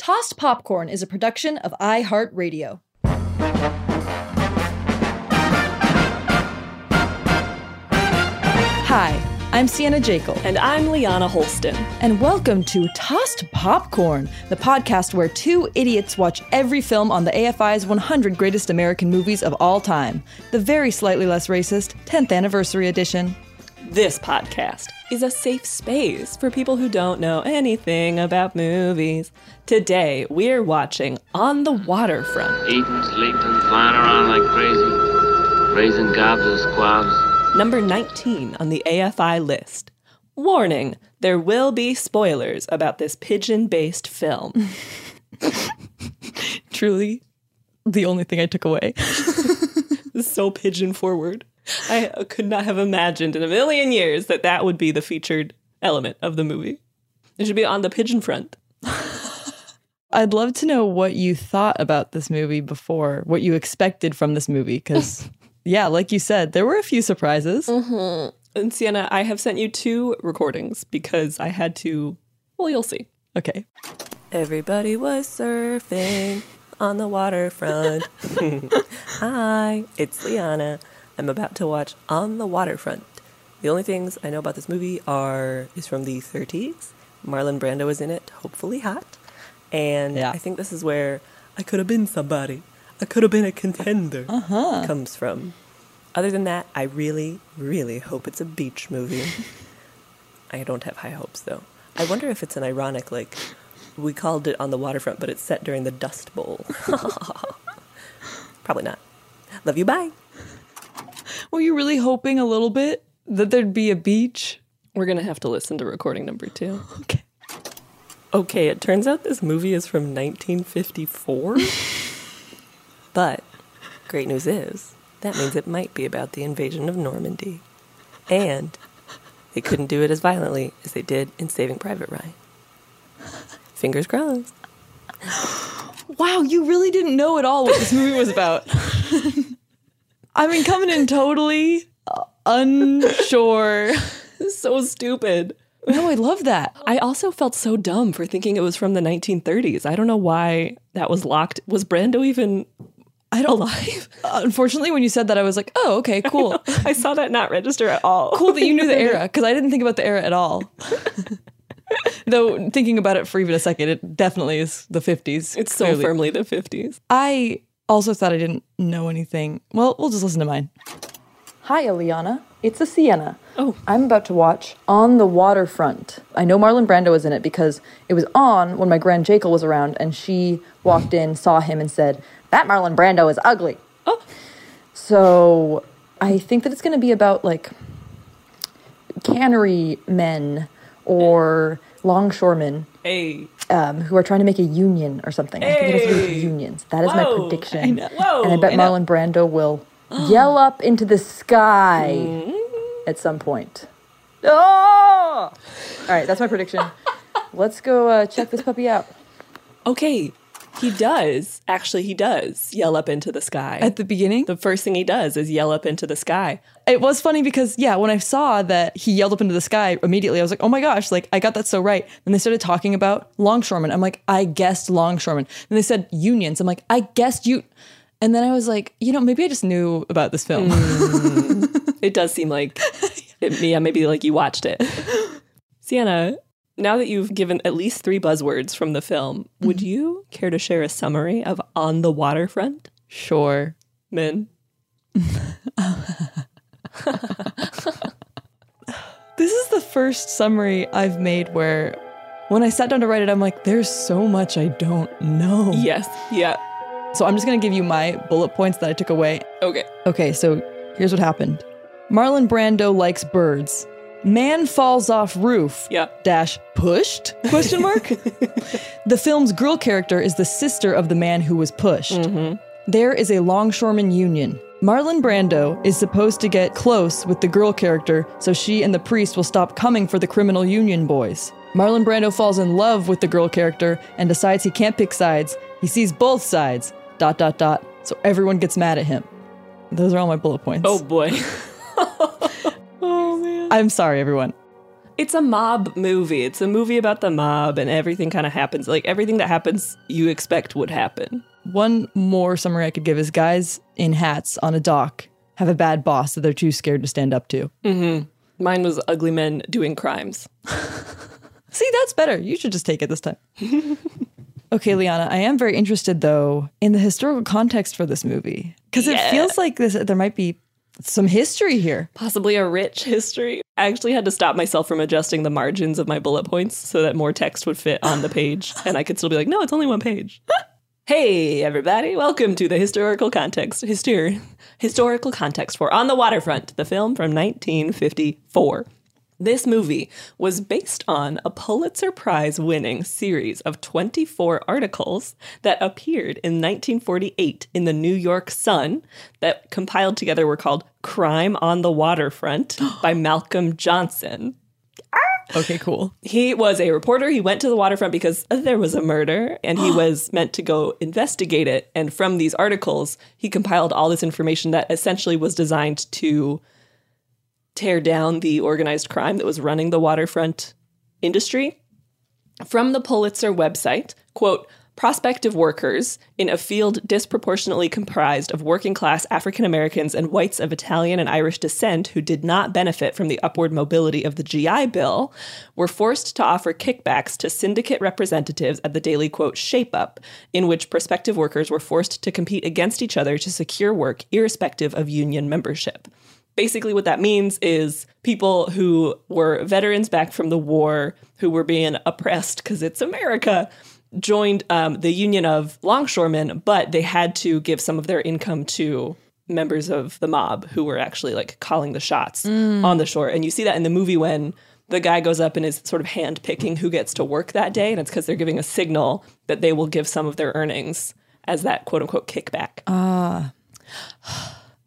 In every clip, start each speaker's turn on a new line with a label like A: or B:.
A: Tossed Popcorn is a production of iHeartRadio. Hi, I'm Sienna Jekyll.
B: And I'm Liana Holston.
A: And welcome to Tossed Popcorn, the podcast where two idiots watch every film on the AFI's 100 Greatest American Movies of All Time, the very slightly less racist 10th Anniversary Edition.
B: This podcast is a safe space for people who don't know anything about movies. Today, we're watching On the Waterfront.
C: Eating, sleeping, flying around like crazy, raising gobs and squabs.
B: Number 19 on the AFI list. Warning, there will be spoilers about this pigeon based film.
A: Truly, the only thing I took away.
B: so pigeon forward. I could not have imagined in a million years that that would be the featured element of the movie. It should be on the pigeon front.
A: I'd love to know what you thought about this movie before, what you expected from this movie, because, yeah, like you said, there were a few surprises.
B: Mm-hmm. And Sienna, I have sent you two recordings because I had to. Well, you'll see.
A: Okay.
B: Everybody was surfing on the waterfront. Hi, it's Liana. I'm about to watch On the Waterfront. The only things I know about this movie are is from the 30s. Marlon Brando is in it, hopefully hot. And yeah. I think this is where I could have been somebody. I could have been a contender.
A: Uh-huh.
B: Comes from. Other than that, I really, really hope it's a beach movie. I don't have high hopes though. I wonder if it's an ironic like we called it on the waterfront, but it's set during the Dust Bowl. Probably not. Love you. Bye.
A: Were you really hoping a little bit that there'd be a beach?
B: We're going to have to listen to recording number two.
A: Okay.
B: Okay, it turns out this movie is from 1954. but great news is that means it might be about the invasion of Normandy. And they couldn't do it as violently as they did in Saving Private Ryan. Fingers crossed.
A: Wow, you really didn't know at all what this movie was about. I mean, coming in totally unsure.
B: so stupid.
A: No, I love that.
B: I also felt so dumb for thinking it was from the 1930s. I don't know why that was locked. Was Brando even I don't alive?
A: Unfortunately, when you said that, I was like, "Oh, okay, cool."
B: I, I saw that not register at all.
A: Cool that you knew the era because I didn't think about the era at all. Though thinking about it for even a second, it definitely is the 50s.
B: It's so clearly. firmly the 50s.
A: I also thought I didn't know anything. Well, we'll just listen to mine.
D: Hi, Eliana.
A: It's a Sienna. Oh. I'm about to watch On the Waterfront. I know Marlon Brando is in it because it was on when my grand Jekyll was around and she walked in, saw him, and said, That Marlon Brando is ugly. Oh. So I think that it's going to be about like cannery men or longshoremen
B: Hey.
A: Um, who are trying to make a union or something. I think it has to do with unions. That is my prediction.
B: I. Whoa.
A: And I bet
B: I.
A: Marlon Brando will yell up into the sky
B: Mm-hmm.
A: at some point. Oh! All right, that's my prediction. Let's go uh, check this puppy out.
B: Okay. He does. Actually, he does yell up into the sky.
A: At the beginning?
B: The first thing he does is yell up into the sky.
A: It was funny because, yeah, when I saw that he yelled up into the sky, immediately I was like, oh my gosh, like, I got that so right. Then they started talking about longshoremen. I'm like, I guessed longshoremen. Then they said unions. I'm like, I guessed you. And then I was like, you know, maybe I just knew about this film. Mm.
B: It does seem like, it, yeah, maybe like you watched it. Sienna, now that you've given at least three buzzwords from the film, would you care to share a summary of On the Waterfront?
A: Sure.
B: Min?
A: This is the first summary I've made where when I sat down to write it, I'm like, there's so much I don't know.
B: Yes. Yeah.
A: So I'm just going to give you my bullet points that I took away.
B: Okay.
A: Okay, so here's what happened. Marlon Brando likes birds. Man falls off roof.
B: Yeah.
A: Dash pushed? Question mark. the film's girl character is the sister of the man who was pushed. Mm-hmm. There is a longshoreman union. Marlon Brando is supposed to get close with the girl character so she and the priest will stop coming for the criminal union boys. Marlon Brando falls in love with the girl character and decides he can't pick sides. He sees both sides. Dot dot dot. So everyone gets mad at him. Those are all my bullet points.
B: Oh boy.
A: I'm sorry, everyone.
B: It's a mob movie. It's a movie about the mob, and everything kind of happens. Like everything that happens, you expect would happen.
A: One more summary I could give is guys in hats on a dock have a bad boss that they're too scared to stand up to.
B: Mm-hmm. Mine was ugly men doing crimes.
A: See, that's better. You should just take it this time. okay, Liana, I am very interested though in the historical context for this movie because
B: Yeah.
A: it feels like this there might be some history here.
B: Possibly a rich history. I actually had to stop myself from adjusting the margins of my bullet points so that more text would fit on the page, and I could still be like, no, it's only one page. hey, everybody! Welcome to the historical context, hyster- historical context for On the Waterfront, the film from 1954. This movie was based on a Pulitzer Prize winning series of 24 articles that appeared in 1948 in the New York Sun that compiled together were called Crime on the Waterfront by Malcolm Johnson. Ah!
A: Okay, cool.
B: He was a reporter. He went to the waterfront because there was a murder and he was meant to go investigate it. And from these articles, he compiled all this information that essentially was designed to tear down the organized crime that was running the waterfront industry. From the Pulitzer website, quote, prospective workers in a field disproportionately comprised of working class African Americans and whites of Italian and Irish descent who did not benefit from the upward mobility of the GI Bill were forced to offer kickbacks to syndicate representatives at the daily quote shape up, in which prospective workers were forced to compete against each other to secure work irrespective of union membership. Basically, what that means is people who were veterans back from the war who were being oppressed because it's America joined um, the Union of Longshoremen, but they had to give some of their income to members of the mob who were actually like calling the shots
A: Mm.
B: on the shore. And you see that in the movie when the guy goes up and is sort of hand picking who gets to work that day. And it's because they're giving a signal that they will give some of their earnings as that quote unquote kickback.
A: Ah.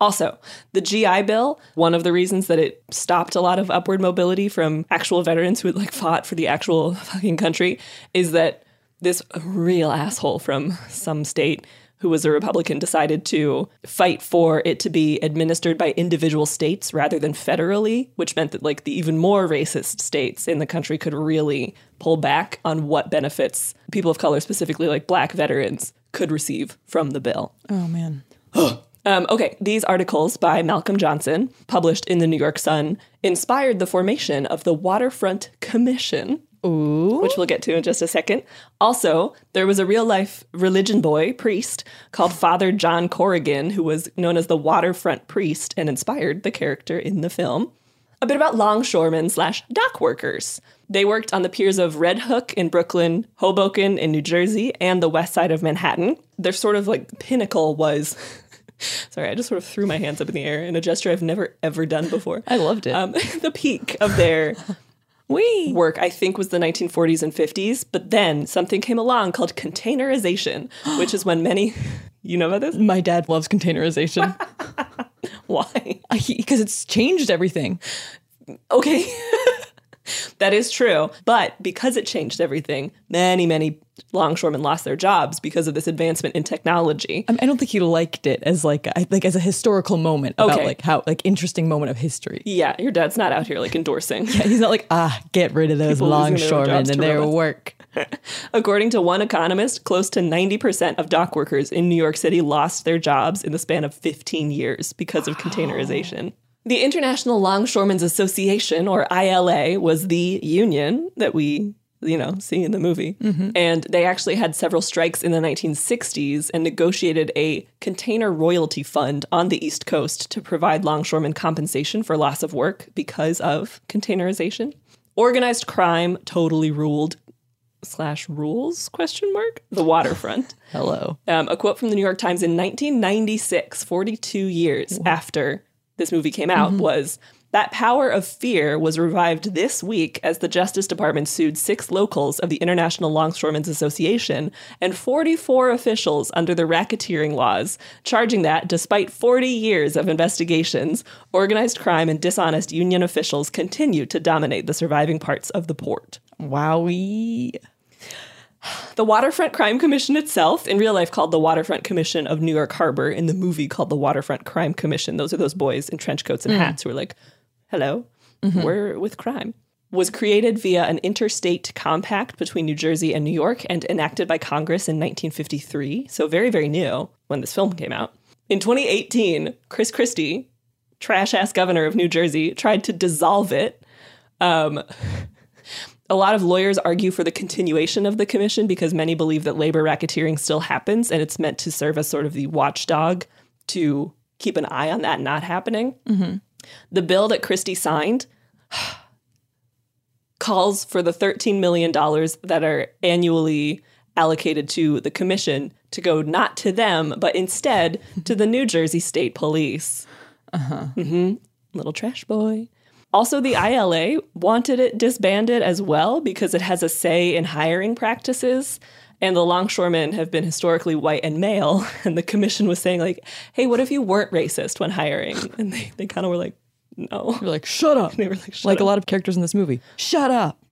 B: Also, the GI Bill, one of the reasons that it stopped a lot of upward mobility from actual veterans who had like fought for the actual fucking country is that this real asshole from some state who was a Republican decided to fight for it to be administered by individual states rather than federally, which meant that like the even more racist states in the country could really pull back on what benefits people of color, specifically like black veterans, could receive from the bill.
A: Oh man.
B: Um, okay, these articles by Malcolm Johnson, published in the New York Sun, inspired the formation of the Waterfront Commission.
A: Ooh.
B: which we'll get to in just a second. Also, there was a real life religion boy priest called Father John Corridan, who was known as the waterfront priest and inspired the character in the film. A bit about longshoremen slash dock workers. They worked on the piers of Red Hook in Brooklyn, Hoboken in New Jersey, and the west side of Manhattan. Their sort of like pinnacle was. Sorry, I just sort of threw my hands up in the air in a gesture I've never ever done before.
A: I loved it.
B: Um, the peak of their work, I think, was the 1940s and 50s. But then something came along called containerization, which is when many. You know about this?
A: My dad loves containerization.
B: Why?
A: Because it's changed everything.
B: Okay. that is true. But because it changed everything, many, many longshoremen lost their jobs because of this advancement in technology.
A: I, mean, I don't think he liked it as like a, like as a historical moment about
B: Okay.
A: like how like interesting moment of history.
B: Yeah, your dad's not out here like endorsing.
A: Yeah, he's not like ah get rid of those
B: People losing their
A: longshoremen and their work.
B: According to one economist, close to 90% of dock workers in New York City lost their jobs in the span of 15 years because of containerization. The International Longshoremen's Association, or ILA, was the union that we, you know, see in the movie. And they actually had several strikes in the 1960s and negotiated a container royalty fund on the East Coast to provide longshoremen compensation for loss of work because of containerization. Organized crime totally ruled slash rules question mark the waterfront
A: Hello.
B: um, a quote from the new york times in 1996 42 years after this movie came out mm-hmm. was that power of fear was revived this week as the justice department sued six locals of the international longshoremen's association and 44 officials under the racketeering laws charging that despite 40 years of investigations organized crime and dishonest union officials continue to dominate the surviving parts of the port
A: Wowie.
B: the Waterfront Crime Commission itself, in real life called the Waterfront Commission of New York Harbor, in the movie called the Waterfront Crime Commission, those are those boys in trench coats and
A: Mm.
B: hats who are like, hello, we're with crime, was created via an interstate compact between New Jersey and New York and enacted by Congress in 1953. So very, very new when this film came out. In 2018, Chris Christie, trash ass governor of New Jersey, tried to dissolve it. Um, a lot of lawyers argue for the continuation of the commission because many believe that labor racketeering still happens and it's meant to serve as sort of the watchdog to keep an eye on that not happening. The bill that Christie signed calls for the $13 million that are annually allocated to the commission to go not to them, but instead to the New Jersey State Police.
A: Uh-huh.
B: hmm Little trash boy. Also, the ILA wanted it disbanded as well because it has a say in hiring practices. And the longshoremen have been historically white and male. And the commission was saying, like, hey, what if you weren't racist when hiring? And they, they kind of were like, no.
A: You're like, shut up.
B: They were like, shut
A: like a lot of characters in this movie. Shut up.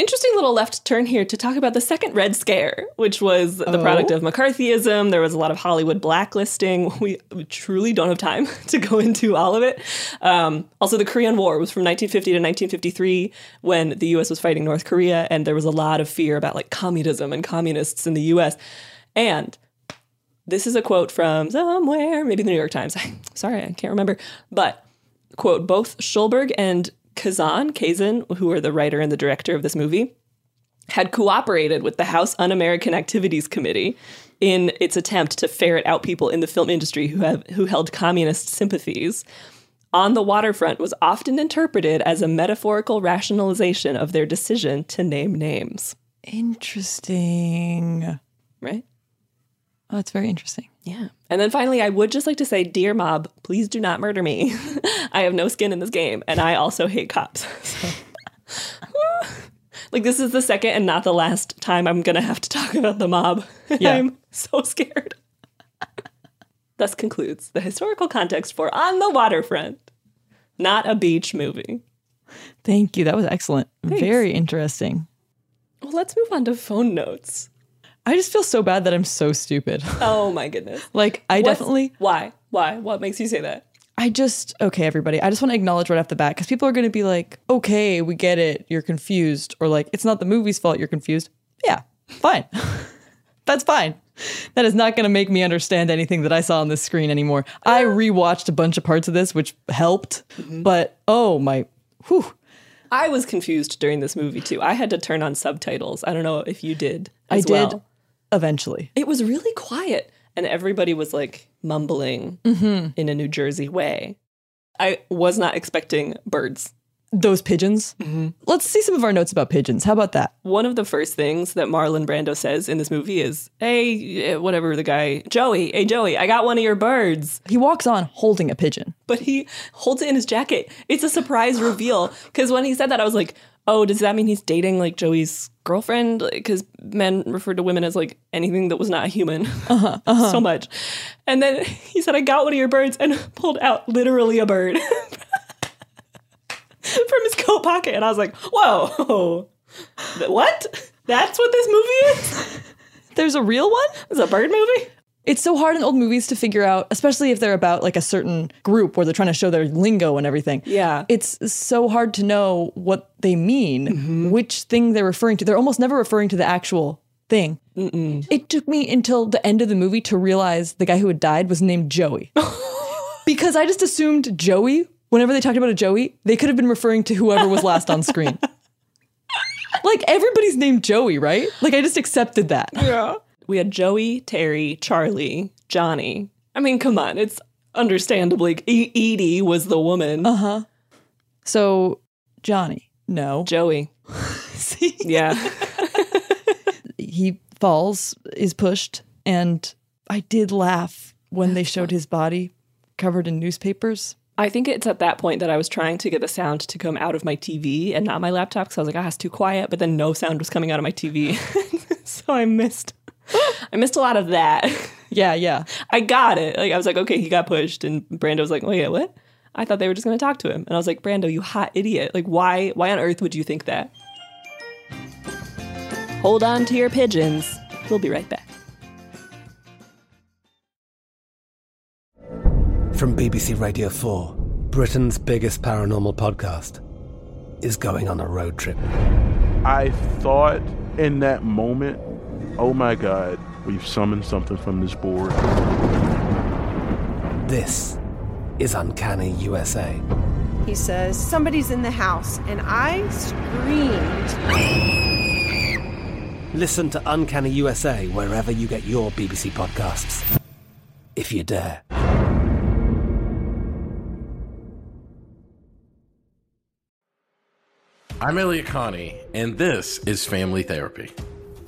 B: Interesting little left turn here to talk about the second Red Scare, which was the
A: Oh.
B: product of McCarthyism. There was a lot of Hollywood blacklisting. We truly don't have time to go into all of it. Um, also, the Korean War was from 1950 to 1953 when the US was fighting North Korea, and there was a lot of fear about like communism and communists in the US. And this is a quote from somewhere, maybe the New York Times. Sorry, I can't remember. But, quote, both Schulberg and Kazan, Kazan, who are the writer and the director of this movie, had cooperated with the House Un American Activities Committee in its attempt to ferret out people in the film industry who have who held communist sympathies. On the waterfront was often interpreted as a metaphorical rationalization of their decision to name names.
A: Interesting.
B: Right?
A: Oh, that's very interesting.
B: Yeah. And then finally, I would just like to say, dear mob, please do not murder me. I have no skin in this game, and I also hate cops. So- like, this is the second and not the last time I'm going to have to talk about the mob.
A: Yeah.
B: I'm so scared. Thus concludes the historical context for On the Waterfront, not a beach movie.
A: Thank you. That was excellent.
B: Thanks.
A: Very interesting.
B: Well, let's move on to phone notes.
A: I just feel so bad that I'm so stupid.
B: Oh my goodness.
A: like, I
B: What's-
A: definitely,
B: Why? Why? What makes you say that?
A: I just, okay, everybody, I just want to acknowledge right off the bat because people are going to be like, okay, we get it. You're confused. Or like, it's not the movie's fault you're confused. Yeah, fine. That's fine. That is not going to make me understand anything that I saw on this screen anymore. I rewatched a bunch of parts of this, which helped, mm-hmm. but oh my, whew.
B: I was confused during this movie too. I had to turn on subtitles. I don't know if you did.
A: I did
B: well.
A: Eventually.
B: It was really quiet, and everybody was like mumbling
A: Mhm.
B: in a New Jersey way. I was not expecting birds.
A: Those pigeons. Let's see some of our notes about pigeons. How about that?
B: One of the first things that Marlon Brando says in this movie is, "Hey, eh, whatever the guy, Joey, hey Joey, I got one of your birds."
A: He walks on holding a pigeon.
B: But he holds it in his jacket. It's a surprise reveal because when he said that, I was like, "Oh, does that mean he's dating like Joey's girlfriend?" Because men referred to women as like anything that was not a human
A: Uh-huh,
B: so much. And then he said, "I got one of your birds," and pulled out literally a bird from his coat pocket, and I was like, "Whoa, what? That's what this movie is?
A: There's a real one?
B: It's a bird movie."
A: It's so hard in old movies to figure out, especially if they're about like a certain group where they're trying to show their lingo and everything.
B: Yeah.
A: It's so hard to know what they mean,
B: Mm-hmm.
A: which thing they're referring to. They're almost never referring to the actual thing. It took me until the end of the movie to realize the guy who had died was named Joey. because I just assumed Joey, whenever they talked about a Joey, they could have been referring to whoever was last on screen. like everybody's named Joey, right? Like I just accepted that.
B: Yeah. We had Joey, Terry, Charlie, Johnny. I mean, come on, it's understandably e- Edie was the woman.
A: Uh huh. So Johnny, no.
B: Joey.
A: See?
B: Yeah.
A: he falls, is pushed, and I did laugh when they showed his body covered in newspapers.
B: I think it's at that point that I was trying to get the sound to come out of my TV and not my laptop because I was like, ah, it's too quiet. But then no sound was coming out of my TV. so I missed. I missed a lot of that.
A: Yeah, yeah.
B: I got it. Like I was like, okay, he got pushed, and Brando was like, wait, what? I thought they were just going to talk to him, and I was like, Brando, you hot idiot! Like, why? Why on earth would you think that? Hold on to your pigeons. We'll be right back.
D: From BBC Radio 4, Britain's biggest paranormal podcast is going on a road trip.
E: I thought in that moment, oh my God, we've summoned something from this board.
D: This is Uncanny USA.
F: He says, Somebody's in the house, and I screamed.
D: Listen to Uncanny USA wherever you get your BBC podcasts, if you dare.
G: I'm Elliot Connie, and this is Family Therapy.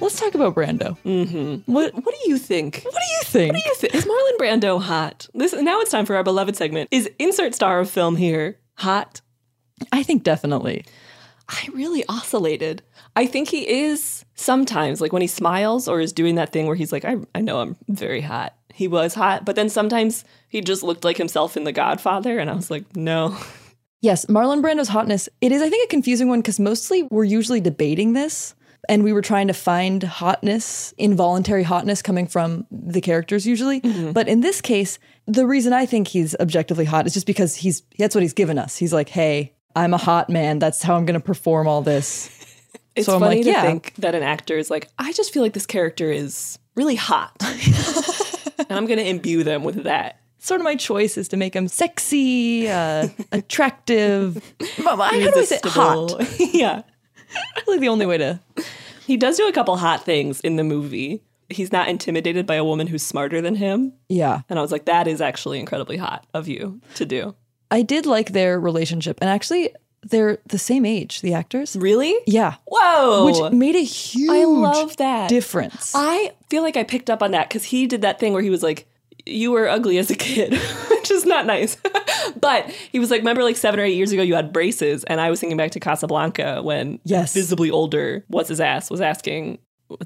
A: Let's talk about Brando.
B: Mm-hmm. What What do you think?
A: What do you think?
B: What do you think? Is Marlon Brando hot? This now it's time for our beloved segment. Is insert star of film here hot?
A: I think definitely.
B: I really oscillated. I think he is sometimes, like when he smiles or is doing that thing where he's like, I, I know I'm very hot. He was hot, but then sometimes he just looked like himself in The Godfather, and I was like, no.
A: Yes, Marlon Brando's hotness. It is, I think, a confusing one because mostly we're usually debating this. And we were trying to find hotness, involuntary hotness coming from the characters usually.
B: Mm-hmm.
A: But in this case, the reason I think he's objectively hot is just because he's that's what he's given us. He's like, hey, I'm a hot man. That's how I'm going to perform all this.
B: It's
A: so I'm
B: funny
A: like,
B: to
A: yeah.
B: think that an actor is like, I just feel like this character is really hot. and I'm going to imbue them with that.
A: Sort of my choice is to make him sexy, uh, attractive. How do I say hot?
B: yeah.
A: like the only way to.
B: He does do a couple hot things in the movie. He's not intimidated by a woman who's smarter than him.
A: Yeah.
B: And I was like, that is actually incredibly hot of you to do.
A: I did like their relationship, and actually, they're the same age. The actors,
B: really?
A: Yeah.
B: Whoa.
A: Which made a huge
B: I love that
A: difference.
B: I feel like I picked up on that because he did that thing where he was like, "You were ugly as a kid," which is not nice. but he was like, "Remember, like seven or eight years ago, you had braces," and I was thinking back to Casablanca when
A: Yes.
B: visibly older, what's his ass was asking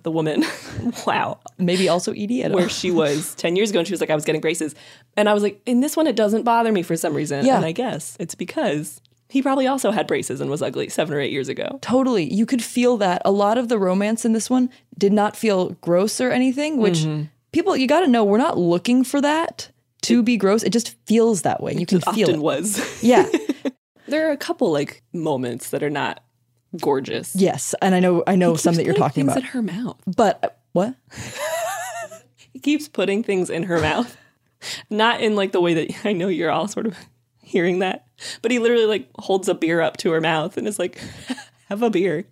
B: the woman, "Wow."
A: Maybe also Edie,
B: where she was 10 years ago and she was like, I was getting braces. And I was like, in this one, it doesn't bother me for some reason.
A: Yeah.
B: And I guess it's because he probably also had braces and was ugly seven or eight years ago.
A: Totally. You could feel that. A lot of the romance in this one did not feel gross or anything, which
B: Mm-hmm.
A: People, you got to know, we're not looking for that to be gross. It just feels that way. You can feel
B: often
A: it.
B: was.
A: Yeah.
B: There are a couple like moments that are not gorgeous.
A: yes. And I know, I know some that you're talking about.
B: in her mouth.
A: But uh, what?
B: He keeps putting things in her mouth. Not in like the way that I know you're all sort of hearing that, but he literally like holds a beer up to her mouth and is like, have a beer.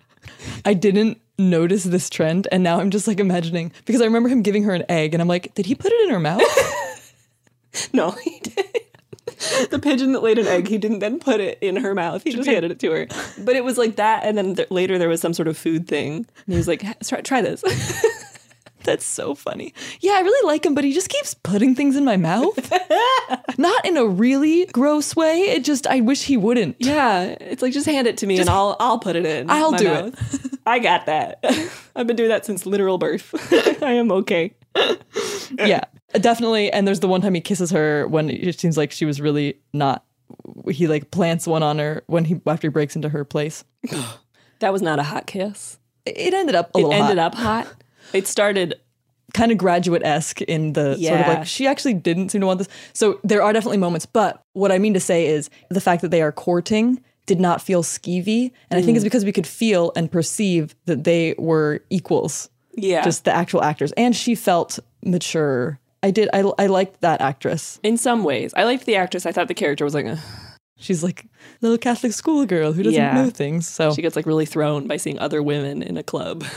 A: I didn't notice this trend. And now I'm just like imagining because I remember him giving her an egg and I'm like, did he put it in her mouth?
B: No, he did. The pigeon that laid an egg, he didn't then put it in her mouth. He just handed it to her. But it was like that, and then th- later there was some sort of food thing. And he was like, try, try this.
A: That's so funny. Yeah, I really like him, but he just keeps putting things in my mouth. Not in a really gross way. It just I wish he wouldn't.
B: Yeah, it's like just hand it to me and I'll I'll put it in.
A: I'll do
B: mouth. I got that. I've been doing that since literal birth. I am okay.
A: yeah, definitely. And there's the one time he kisses her when it seems like she was really not. He like plants one on her when he after he breaks into her place.
B: That was not a hot kiss.
A: It ended up a
B: It
A: little.
B: ended
A: hot.
B: up hot. It started
A: kind of graduate esque in the sort of like she actually didn't seem to want this. So there are definitely moments, but what I mean to say is the fact that they are courting did not feel skeevy, and I think
B: Mm.
A: it's because we could feel and perceive that they were equals.
B: Yeah.
A: just the actual actors, and she felt mature. I did. I I liked that actress.
B: in some ways. I liked the actress. I thought the character was like, uh,
A: She's like little Catholic schoolgirl who doesn't
B: Yeah.
A: know things. So
B: she gets like really thrown by seeing other women in a club.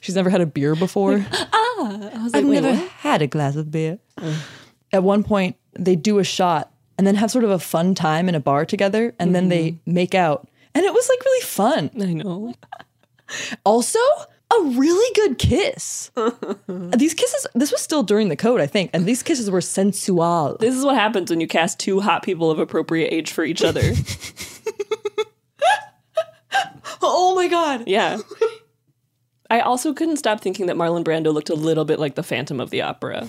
A: she's never had a beer before.
B: ah, I was
A: I've never
B: what?
A: had a glass of beer. At one point, they do a shot and then have sort of a fun time in a bar together, and then they
B: Mm-hmm.
A: make out, and it was like really fun.
B: I know.
A: Also, a really good kiss. these kisses, this was still during the code, I think, and these kisses were sensual.
B: This is what happens when you cast two hot people of appropriate age for each other.
A: oh my god.
B: yeah. I also couldn't stop thinking that Marlon Brando looked a little bit like the Phantom of the Opera.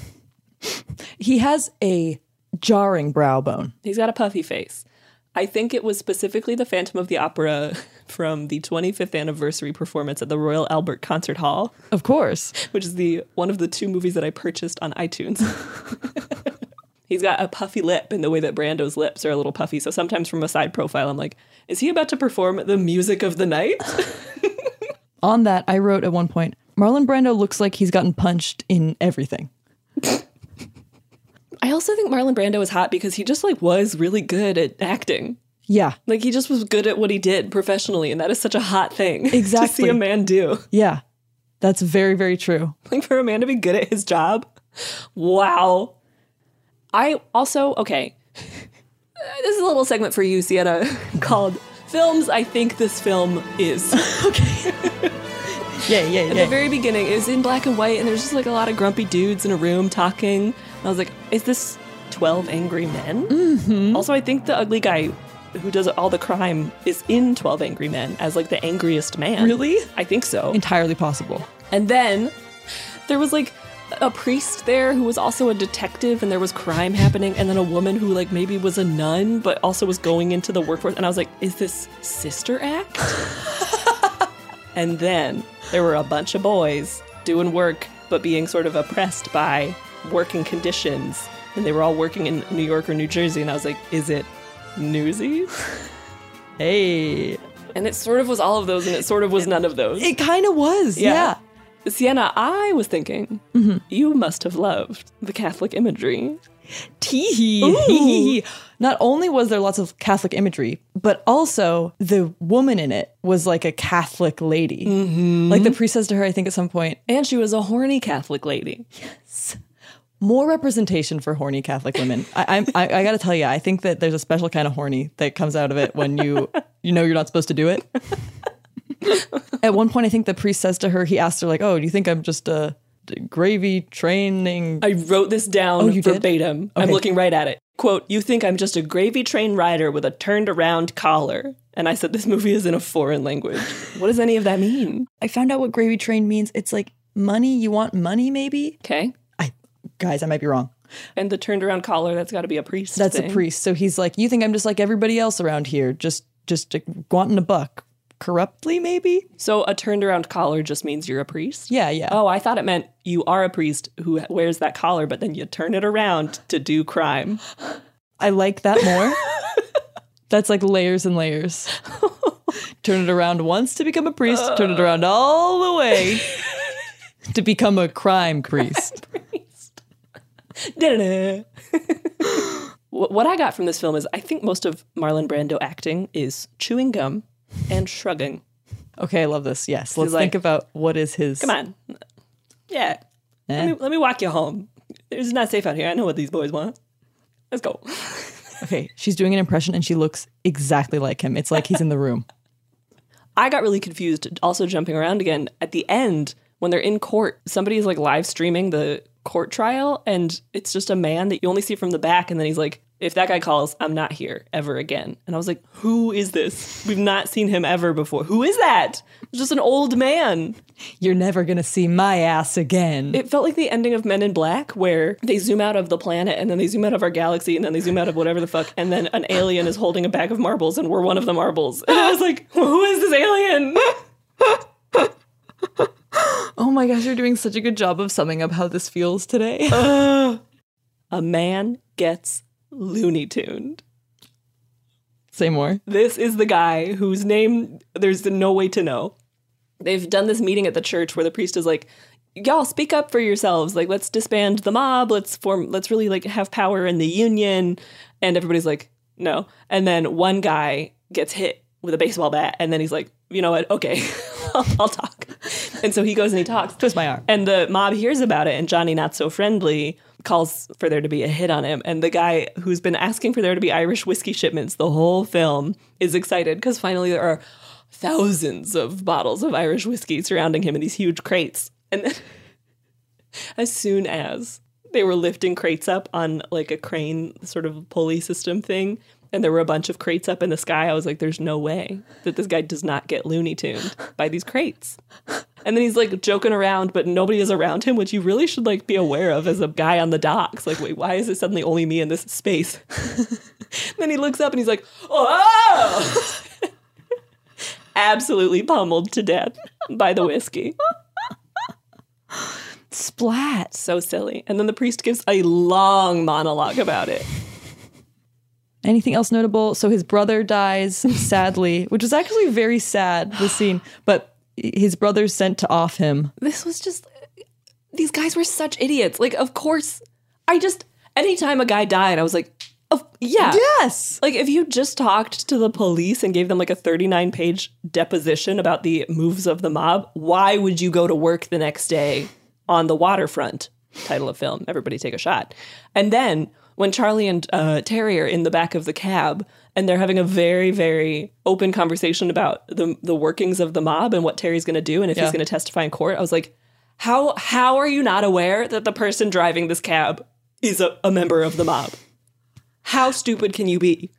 A: He has a jarring brow bone.
B: He's got a puffy face. I think it was specifically the Phantom of the Opera from the 25th anniversary performance at the Royal Albert Concert Hall,
A: Of course.
B: which is the one of the two movies that I purchased on iTunes. He's got a puffy lip in the way that Brando's lips are a little puffy. So sometimes from a side profile, I'm like, is he about to perform the music of the night?
A: On that, I wrote at one point, Marlon Brando looks like he's gotten punched in everything.
B: I also think Marlon Brando is hot because he just like was really good at acting.
A: Yeah.
B: Like he just was good at what he did professionally, and that is such a hot thing
A: Exactly.
B: to see a man do.
A: Yeah. That's very, very true.
B: Like for a man to be good at his job. Wow. I also okay. This is a little segment for you, Sienna, called Films I Think This Film Is.
A: Okay. yeah,
B: yeah,
A: yeah.
B: At the very beginning, it was in black and white, and there's just like a lot of grumpy dudes in a room talking. And I was like, is this 12 Angry Men?
A: Mhm.
B: Also, I think the ugly guy who does all the crime is in 12 Angry Men as like the angriest man.
A: Really?
B: I think so.
A: Entirely possible.
B: And then there was like a priest there who was also a detective and there was crime happening and then a woman who like maybe was a nun but also was going into the workforce and I was like is this sister act? and then there were a bunch of boys doing work but being sort of oppressed by working conditions and they were all working in New York or New Jersey and I was like is it Newsies?
A: hey.
B: And it sort of was all of those and it sort of was none of those.
A: It kind of was. Yeah.
B: Sienna, I was thinking mm-hmm. you must have loved the Catholic imagery.
A: Tee hee. Not only was there lots of Catholic imagery, but also the woman in it was like a Catholic lady. Mm-hmm. Like the priest says to her, I think at some point,
B: And she was a horny Catholic lady.
A: Yes more representation for horny Catholic women. I, I, I got to tell you, I think that there's a special kind of horny that comes out of it when you you know you're not supposed to do it. At one point, I think the priest says to her, he asked her like, "Oh, do you think I'm just a gravy training?"
B: I wrote this down
A: Oh,
B: verbatim. I'm looking right at it. Quote, you think I'm just a gravy train rider with a turned around collar. And I said, this movie is in a foreign language. what does any of that mean?
A: I found out what gravy train means. It's like money. You want money, maybe?
B: Okay.
A: I guys, I might be wrong.
B: And the turned around collar, that's got to be a priest.
A: That's
B: thing.
A: a priest. So he's like, "You think I'm just like everybody else around here, just just wanting a buck, corruptly, maybe?"
B: So a turned around collar just means you're a priest?
A: Yeah, yeah.
B: Oh, I thought it meant you are a priest who wears that collar, but then you turn it around to do crime.
A: I like that more. That's like layers and layers. turn it around once to become a priest, uh. turn it around all the way to become a crime priest.
B: Da-da-da. What I got from this film is I think most of Marlon Brando acting is chewing gum and shrugging.
A: Okay, I love this. Yes, let's
B: like,
A: think about what is his.
B: Come on. Yeah.
A: Eh?
B: Let, me, let me walk you home. It's not safe out here. I know what these boys want. Let's go.
A: Okay, she's doing an impression and she looks exactly like him. It's like he's in the room.
B: I got really confused, also jumping around again. At the end, when they're in court, somebody is like live streaming the court trial, and it's just a man that you only see from the back. And then he's like, if that guy calls, I'm not here ever again. And I was like, who is this? We've not seen him ever before. Who is that? It's just an old man.
A: You're never gonna see my ass again.
B: It felt like the ending of Men in Black, where they zoom out of the planet and then they zoom out of our galaxy and then they zoom out of whatever the fuck, and then an alien is holding a bag of marbles and we're one of the marbles. And I was like, who is this alien?
A: oh my gosh, you're doing such a good job of summing up how this feels today.
B: a man gets Looney Tuned.
A: Say more.
B: This is the guy whose name there's no way to know. They've done this meeting at the church where the priest is like, "Y'all speak up for yourselves. Like, let's disband the mob. Let's form. Let's really like have power in the union." And everybody's like, "No." And then one guy gets hit with a baseball bat, and then he's like, "You know what? Okay, I'll, I'll talk." And so he goes and he talks.
A: Twist my arm.
B: And the mob hears about it, and Johnny, not so friendly, calls for there to be a hit on him. And the guy who's been asking for there to be Irish whiskey shipments the whole film is excited because finally there are thousands of bottles of Irish whiskey surrounding him in these huge crates. And then, as soon as they were lifting crates up on like a crane sort of pulley system thing, and there were a bunch of crates up in the sky, I was like, there's no way that this guy does not get Looney Tuned by these crates. And then he's like joking around, but nobody is around him, which you really should like be aware of as a guy on the docks. Like, wait, why is it suddenly only me in this space? then he looks up and he's like, oh! Absolutely pummeled to death by the whiskey.
A: Splat.
B: So silly. And then the priest gives a long monologue about it.
A: Anything else notable? So his brother dies sadly, which is actually very sad, the scene. But his brother's sent to off him.
B: This was just these guys were such idiots. Like, of course, I just anytime a guy died, I was like, oh, yeah.
A: Yes.
B: Like, if you just talked to the police and gave them like a 39 page deposition about the moves of the mob, why would you go to work the next day on the waterfront? Title of film, everybody take a shot. And then when Charlie and uh, Terry are in the back of the cab and they're having a very, very open conversation about the, the workings of the mob and what Terry's going to do and if
A: Yeah.
B: he's going to testify in court, I was like, how, how are you not aware that the person driving this cab is a, a member of the mob? How stupid can you be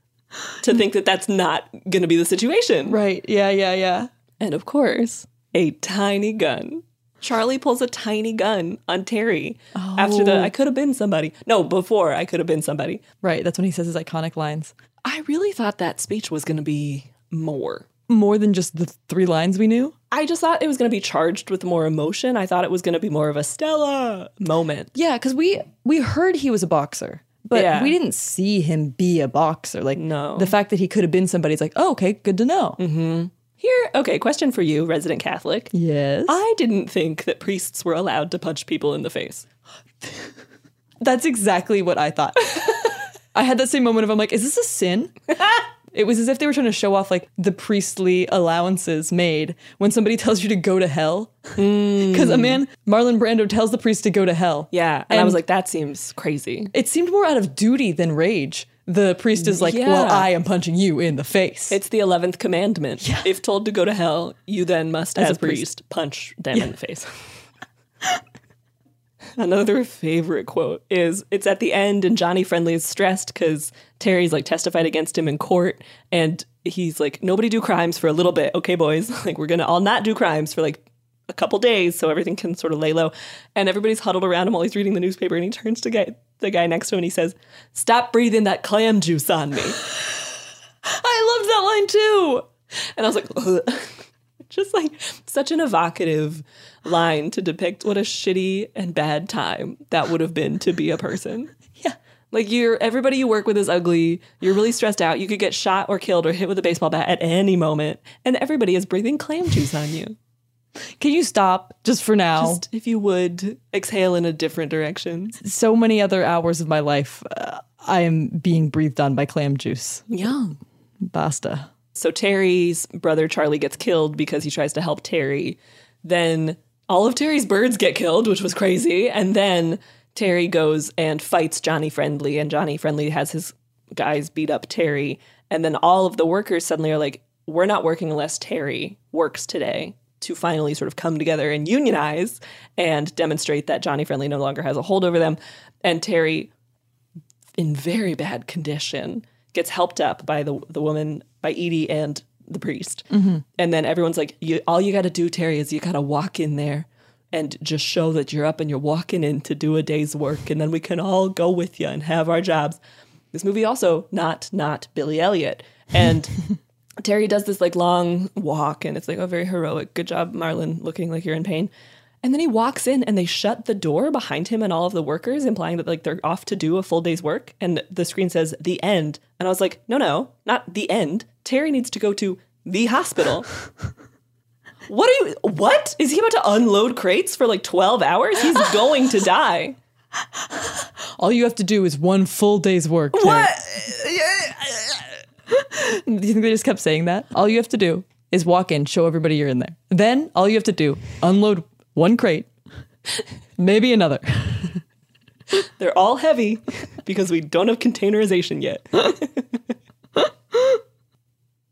B: to think that that's not going to be the situation?
A: Right. Yeah, yeah, yeah.
B: And of course, a tiny gun. Charlie pulls a tiny gun on Terry after the
A: Oh.
B: I could have been somebody. No, before I could have been somebody.
A: Right. That's when he says his iconic lines.
B: I really thought that speech was going to be more.
A: More than just the three lines we knew.
B: I just thought it was going to be charged with more emotion. I thought it was going to be more of a Stella moment.
A: Yeah, because we we heard he was a boxer, but
B: Yeah.
A: we didn't see him be a boxer. Like
B: No.
A: the fact that he could have been somebody's like, oh, okay, good to know.
B: Mm-hmm. Here, okay, question for you, resident Catholic.
A: Yes.
B: I didn't think that priests were allowed to punch people in the face.
A: That's exactly what I thought. I had that same moment of I'm like, is this a sin? it was as if they were trying to show off like the priestly allowances made when somebody tells you to go to hell. Mm. Because a man, Marlon Brando, tells the priest to go to hell.
B: Yeah, and, I was like, that seems crazy.
A: It seemed more out of duty than rage. The priest is like, well, I am punching you in the face.
B: It's the eleventh commandment. If told to go to hell, you then must,
A: As
B: as,
A: a
B: priest,
A: priest.
B: punch them in the face. Another favorite quote is it's at the end, and Johnny Friendly is stressed because Terry's like testified against him in court, and he's like, "Nobody do crimes for a little bit, okay, boys? Like we're gonna all not do crimes for like a couple days, so everything can sort of lay low." And everybody's huddled around him while he's reading the newspaper, and he turns to guy, the guy next to him and he says, "Stop breathing that clam juice on me."
A: I loved that line too.
B: And I was like, "Ugh." just like such an evocative line to depict what a shitty and bad time that would have been to be a person.
A: Yeah.
B: Like you're everybody you work with is ugly. You're really stressed out. You could get shot or killed or hit with a baseball bat at any moment, and everybody is breathing clam juice on you.
A: Can you stop just for now?
B: Just if you would exhale in a different direction.
A: so many other hours of my life, uh, I am being breathed on by clam juice.
B: Yeah.
A: Basta.
B: So Terry's brother Charlie gets killed because he tries to help Terry. Then all of Terry's birds get killed, which was crazy. And then Terry goes and fights Johnny Friendly, and Johnny Friendly has his guys beat up Terry. And then all of the workers suddenly are like, we're not working unless Terry works today to finally sort of come together and unionize and demonstrate that Johnny Friendly no longer has a hold over them. And Terry, in very bad condition, gets helped up by the the woman, by Edie and the priest.
A: Mhm.
B: And then everyone's like, you, all you got to do, Terry, is you got to walk in there and just show that you're up and you're walking in to do a day's work. And then we can all go with you and have our jobs. This movie also not, not Billy Elliot. And Terry does this like long walk and it's like, oh, very heroic. Good job, Marlon, looking like you're in pain. And then he walks in and they shut the door behind him and all of the workers, implying that like they're off to do a full day's work. And the screen says the end. And I was like, no, no, not the end. Terry needs to go to the hospital. what are you what? Is he about to unload crates for like 12 hours? He's going to die.
A: All you have to do is one full day's work. Terry.
B: What?
A: Do you think they just kept saying that? All you have to do is walk in, show everybody you're in there. Then all you have to do, unload one crate, maybe another.
B: They're all heavy because we don't have containerization yet.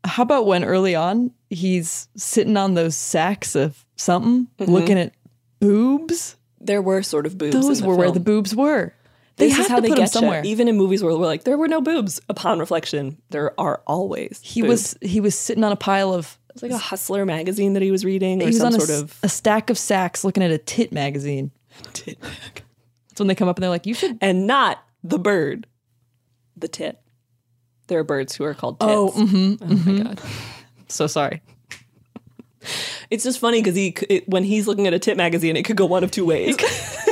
A: How about when early on he's sitting on those sacks of something,
B: Mm-hmm.
A: looking at boobs?
B: There were sort of boobs.
A: Those were where the boobs were. They
B: This
A: had
B: is how they get
A: somewhere.
B: Even in movies where we're like, there were no boobs. Upon reflection, there are always.
A: He
B: boobs.
A: was he was sitting on a pile of
B: It's like a Hustler magazine that he was reading,
A: he
B: or
A: was
B: some
A: on a,
B: sort
A: s-
B: of
A: a stack of sacks looking at a tit magazine.
B: tit.
A: That's when they come up and they're like, "You should."
B: and not the bird, the tit. There are birds who are called tits.
A: Oh, mhm,
B: oh my
A: mhm.
B: god.
A: So sorry.
B: It's just funny because he, it, when he's looking at a tit magazine, it could go one of two ways.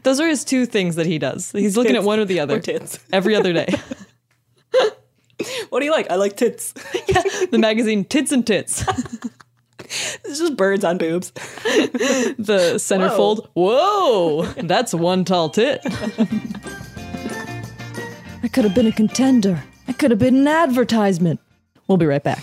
A: Those are his two things that he does. He's looking at one or the other
B: or tits.
A: every other day.
B: what do you like? I like tits.
A: yeah, the magazine Tits and Tits.
B: it's just birds on boobs.
A: the centerfold. Whoa, that's one tall tit. I could have been a contender. I could have been an advertisement. We'll be right back.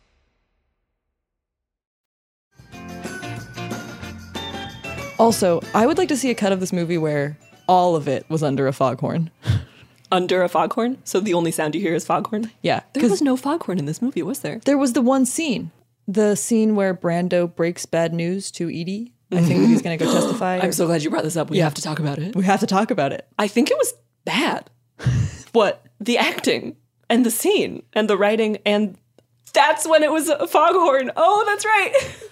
A: Also, I would like to see a cut of this movie where all of it was under a foghorn.
B: Under a foghorn? So the only sound you hear is foghorn?
A: Yeah.
B: There was no foghorn in this movie, was there?
A: There was the one scene, the scene where Brando breaks bad news to Edie. I think he's going to go testify.
B: I'm so glad you brought this up. We have to talk about it.
A: We have to talk about it.
B: I think it was bad.
A: What?
B: The acting and the scene and the writing and that's when it was a foghorn. Oh, that's right.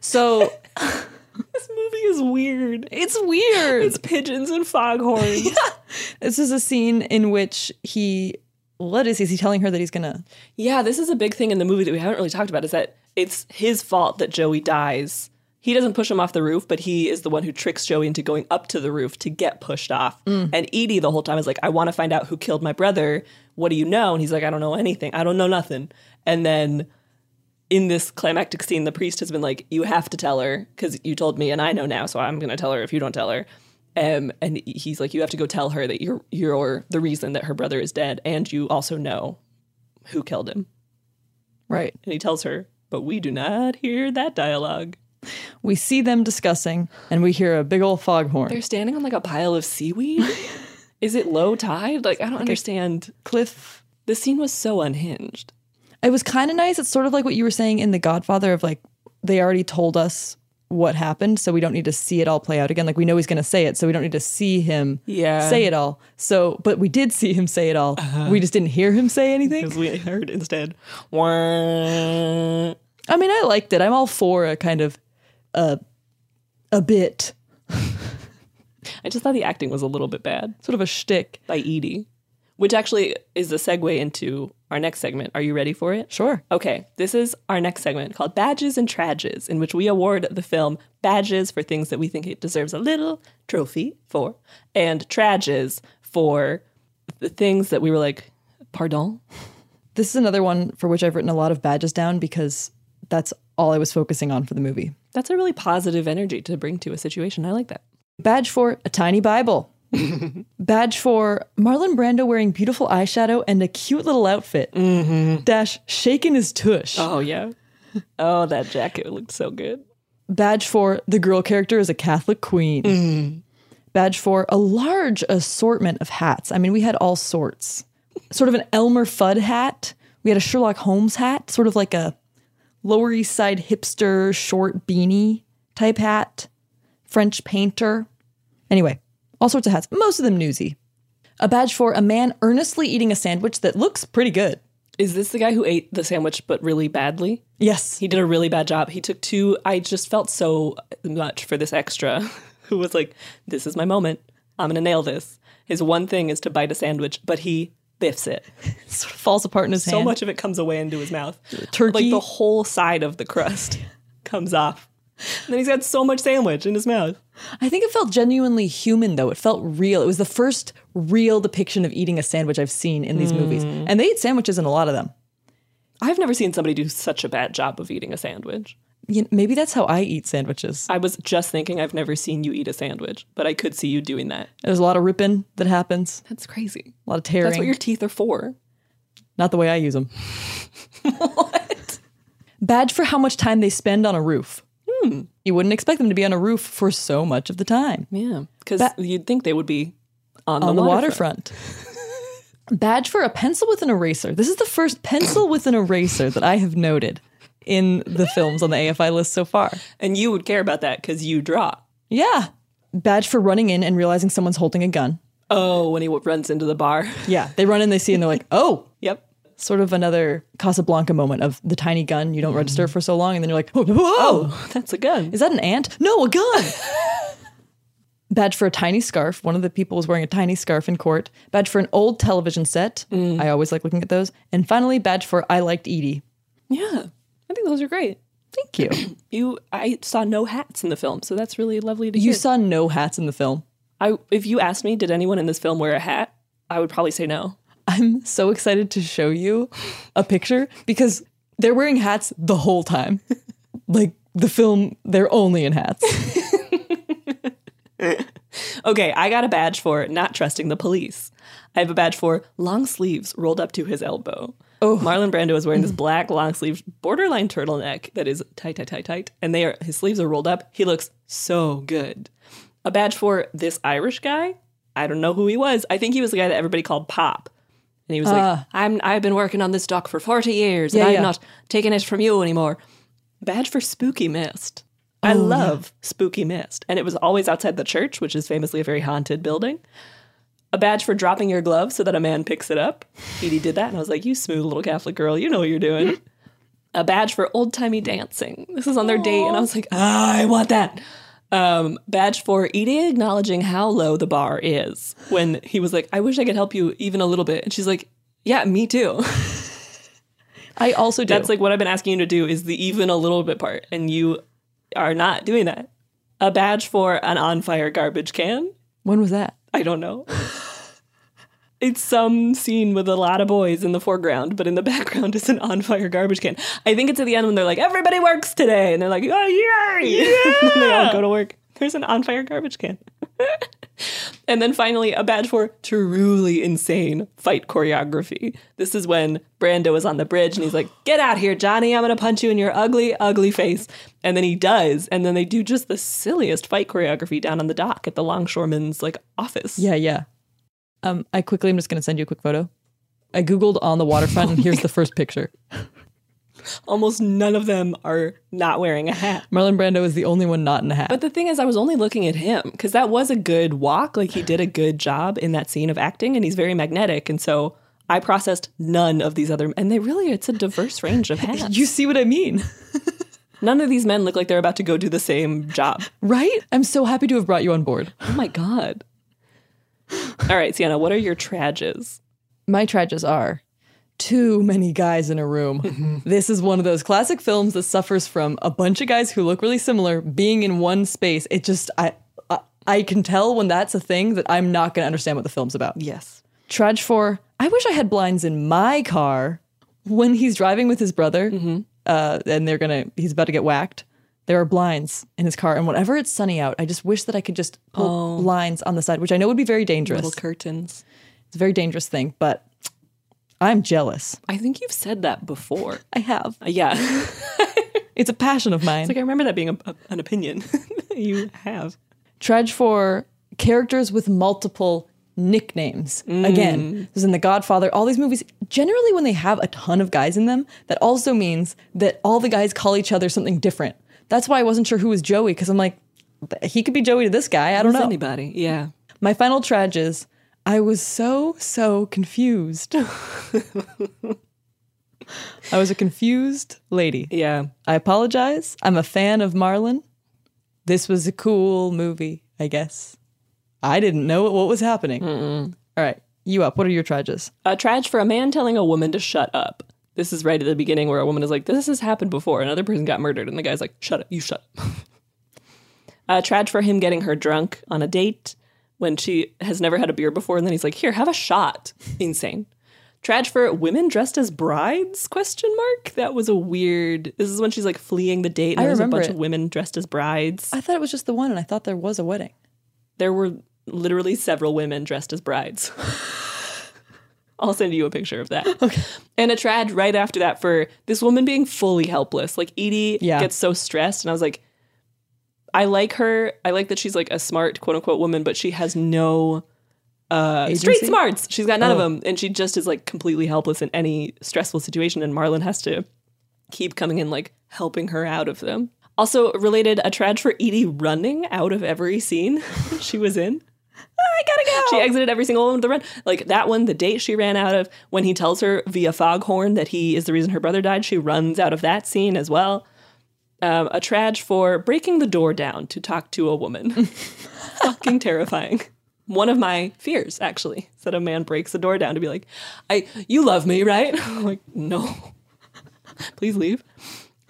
A: So
B: this movie is weird.
A: It's weird.
B: It's pigeons and foghorns.
A: this is a scene in which he, what is he? Is he telling her that he's going to?
B: Yeah, this is a big thing in the movie that we haven't really talked about is that it's his fault that Joey dies. He doesn't push him off the roof, but he is the one who tricks Joey into going up to the roof to get pushed off.
A: Mm.
B: And Edie the whole time is like, I want to find out who killed my brother. What do you know? And he's like, I don't know anything. I don't know nothing. And then in this climactic scene, the priest has been like, You have to tell her because you told me and I know now, so I'm going to tell her if you don't tell her. Um, and he's like, You have to go tell her that you're, you're the reason that her brother is dead and you also know who killed him.
A: Right.
B: And he tells her, but we do not hear that dialogue.
A: We see them discussing, and we hear a big old foghorn.
B: They're standing on like a pile of seaweed. Is it low tide? Like I don't
A: Like
B: understand.
A: cliff.
B: The scene was so unhinged.
A: It was kind of nice. It's sort of like what you were saying in The Godfather of like they already told us what happened, so we don't need to see it all play out again. Like we know he's going to say it, so we don't need to see him
B: Yeah.
A: say it all. So, but we did see him say it all. We just didn't hear him say anything.
B: Because we heard instead.
A: I mean, I liked it. I'm all for a kind of uh, a bit,
B: I just thought the acting was a little bit bad
A: sort of a shtick.
B: by Edie, which actually is a segue into our next segment. Are you ready for it?
A: Sure.
B: Okay, this is our next segment called Badges and Trages, in which we award the film badges for things that we think it deserves a little trophy for, and trages for the things that we were like, pardon?
A: This is another one for which I've written a lot of badges down because that's all I was focusing on for the movie.
B: That's a really positive energy to bring to a situation. I like that.
A: Badge for a tiny Bible. Badge for Marlon Brando wearing beautiful eyeshadow and a cute little outfit. Mm-hmm. Dash shaking his tush.
B: Oh, yeah. Oh, that jacket looked so good.
A: Badge for the girl character is a Catholic queen. Mm-hmm. Badge for a large assortment of hats. I mean, we had all sorts. Sort of an Elmer Fudd hat. We had a Sherlock Holmes hat, sort of like a Lower East Side hipster short beanie type hat. French painter. Anyway, all sorts of hats, most of them newsy. A badge for a man earnestly eating a sandwich that looks pretty good.
B: Is this the guy who ate the sandwich but really badly?
A: Yes.
B: He did a really bad job. He took two. I just felt so much for this extra who was like, this is my moment. I'm going to nail this. His one thing is to bite a sandwich, but he biffs it.
A: sort of falls apart in his
B: So
A: hand.
B: So much of it comes away into his mouth.
A: Turkey.
B: Like the whole side of the crust comes off. And then he's got so much sandwich in his mouth.
A: I think it felt genuinely human, though. It felt real. It was the first real depiction of eating a sandwich I've seen in these movies. Mm. And they eat sandwiches in a lot of them.
B: I've never seen somebody do such a bad job of eating a sandwich.
A: You- Maybe that's how I eat sandwiches.
B: I was just thinking I've never seen you eat a sandwich, but I could see you doing that.
A: There's a lot of ripping that happens,
B: That's crazy.
A: a lot of tearing.
B: That's what your teeth are for.
A: Not the way I use them. What? Badge for how much time they spend on a roof.
B: Hmm.
A: You wouldn't expect them to be on a roof for so much of the time.
B: Yeah, because
A: Ba-
B: you'd think they would be on,
A: on
B: the,
A: the
B: waterfront.
A: waterfront. Badge for a pencil with an eraser. This is the first pencil with an eraser that I have noted in the films on the AFI list so far.
B: And you would care about that because you draw.
A: Yeah. Badge for running in and realizing someone's holding a gun.
B: Oh, when he w- runs into the bar.
A: Yeah. They run in, they see, and they're like, oh,
B: Yep.
A: Sort of another Casablanca moment of the tiny gun. You don't register for so long, and then you're like, whoa, whoa, oh,
B: That's a gun.
A: is that an ant? No, a gun. Badge for a tiny scarf. One of the people was wearing a tiny scarf in court. Badge for an old television set. Mm. I always like looking at those. And finally, badge for I liked Edie.
B: Yeah, I think those are great.
A: Thank you.
B: You, I saw no hats in the film, so that's really lovely to
A: you
B: hear.
A: You saw no hats in the film.
B: I, if you asked me, did anyone in this film wear a hat? I would probably say no.
A: I'm so excited to show you a picture because they're wearing hats the whole time. like the film, they're only in hats.
B: Okay, I got a badge for not trusting the police. I have a badge for long sleeves rolled up to his elbow.
A: Oh.
B: Marlon Brando is wearing this mm. black long sleeve borderline turtleneck that is tight, tight, tight, tight, and they are his sleeves are rolled up. He looks so good. A badge for this Irish guy. I don't know who he was. I think he was the guy that everybody called Pop. And he was like,
A: Ah.
B: I'm I've been working on this dock for 40 years
A: Yeah,
B: and. I'm not taking it from you anymore. Badge for Spooky Mist. I
A: Oh,
B: love Spooky Mist. And it was always outside the church, which is famously a very haunted building. A badge for dropping your glove so that a man picks it up. Edie did that, and I was like, You smooth little Catholic girl, you know what you're doing. a badge for old timey dancing. This is on their date, and I was like, ah, I want that. Um, badge for Edie acknowledging how low the bar is when he was like, I wish I could help you even a little bit. And she's like, Yeah, me too.
A: I also do.
B: That's like what I've been asking you to do is the even a little bit part, and you are not doing that. A badge for an on fire garbage can.
A: when was that?
B: I don't know. It's some scene with a lot of boys in the foreground, but in the background is an on fire garbage can. I think it's at the end when they're like, everybody works today. And they're like, oh, yay. and they all go to work. There's an on fire garbage can. and then finally, a badge for truly insane fight choreography. This is when Brando is on the bridge and he's like, Get out here, Johnny. I'm going to punch you in your ugly, ugly face. And then he does. And then they do just the silliest fight choreography down on the dock at the longshoreman's like office.
A: Yeah, yeah. Um, I quickly, I'm just going to send you a quick photo. I Googled on the waterfront, and here's the first picture.
B: Almost none of them are not wearing a hat.
A: Marlon Brando is the only one not in a hat.
B: But the thing is, I was only looking at him because that was a good walk. Like he did a good job in that scene of acting, and he's very magnetic. And so I processed none of these other, and they really, it's a diverse range of hats.
A: you see what I mean?
B: None of these men look like they're about to go do the same job.
A: Right? I'm so happy to have brought you on board.
B: Oh my God. All right, Sienna, what are your trages?
A: My trages are too many guys in a room. this is one of those classic films that suffers from a bunch of guys who look really similar being in one space. It just I I, I can tell when that's a thing that I'm not going to understand what the film's about.
B: Yes.
A: Trage 4. I wish I had blinds in my car when he's driving with his brother uh, and they're going to he's about to get whacked. There are blinds in his car and whenever it's sunny out, I just wish that I could just pull
B: Oh.
A: blinds on the side, which I know would be very dangerous.
B: Little curtains.
A: It's a very dangerous thing, but I'm jealous.
B: I think you've said that before.
A: I have.
B: Uh, yeah.
A: It's a passion of mine.
B: It's like I remember that being a, a- an opinion. you have.
A: Trudge for characters with multiple nicknames. Again, this is in The Godfather. All these movies, generally when they have a ton of guys in them, that also means that all the guys call each other something different. That's why I wasn't sure who was Joey, because I'm like, he could be Joey to this guy. I don't know.
B: anybody. Yeah.
A: My final trage is I was so, so confused. I was a confused lady.
B: Yeah.
A: I apologize. I'm a fan of Marlon. This was a cool movie, I guess. I didn't know what was happening. All right, you up. What are your trages?
B: A trage for a man telling a woman to shut up. This is right at the beginning where a woman is like, This has happened before. Another person got murdered, and the guy's like, Shut up, you shut up. Uh, a trage for him getting her drunk on a date when she has never had a beer before, and then he's like, Here, have a shot. Insane. Trage for women dressed as brides? Question mark. That was a weird. This is when she's like fleeing the date, and
A: I
B: there's a bunch
A: it.
B: of women dressed as brides.
A: I thought it was just the one, and I thought there was a wedding.
B: There were literally several women dressed as brides. I'll send you a picture of that. Okay. And a trad right after that for this woman being fully helpless. Like Edie
A: Yeah.
B: gets so stressed, and I was like, I like her. I like that she's like a smart quote unquote woman, but she has no uh, street smarts. She's got none of
A: Oh.
B: them, and she just is like completely helpless in any stressful situation. And Marlon has to keep coming in, like helping her out of them. Also related, a trad for Edie running out of every scene she was in. I gotta go. She exited every single one with the run. Like that one, the date she ran out of, when he tells her via foghorn that he is the reason her brother died, she runs out of that scene as well. Um, a trage for breaking the door down to talk to a woman. Fucking terrifying. One of my fears, actually, is that a man breaks the door down to be like, "I, you love me, right?" I'm like, no, please leave.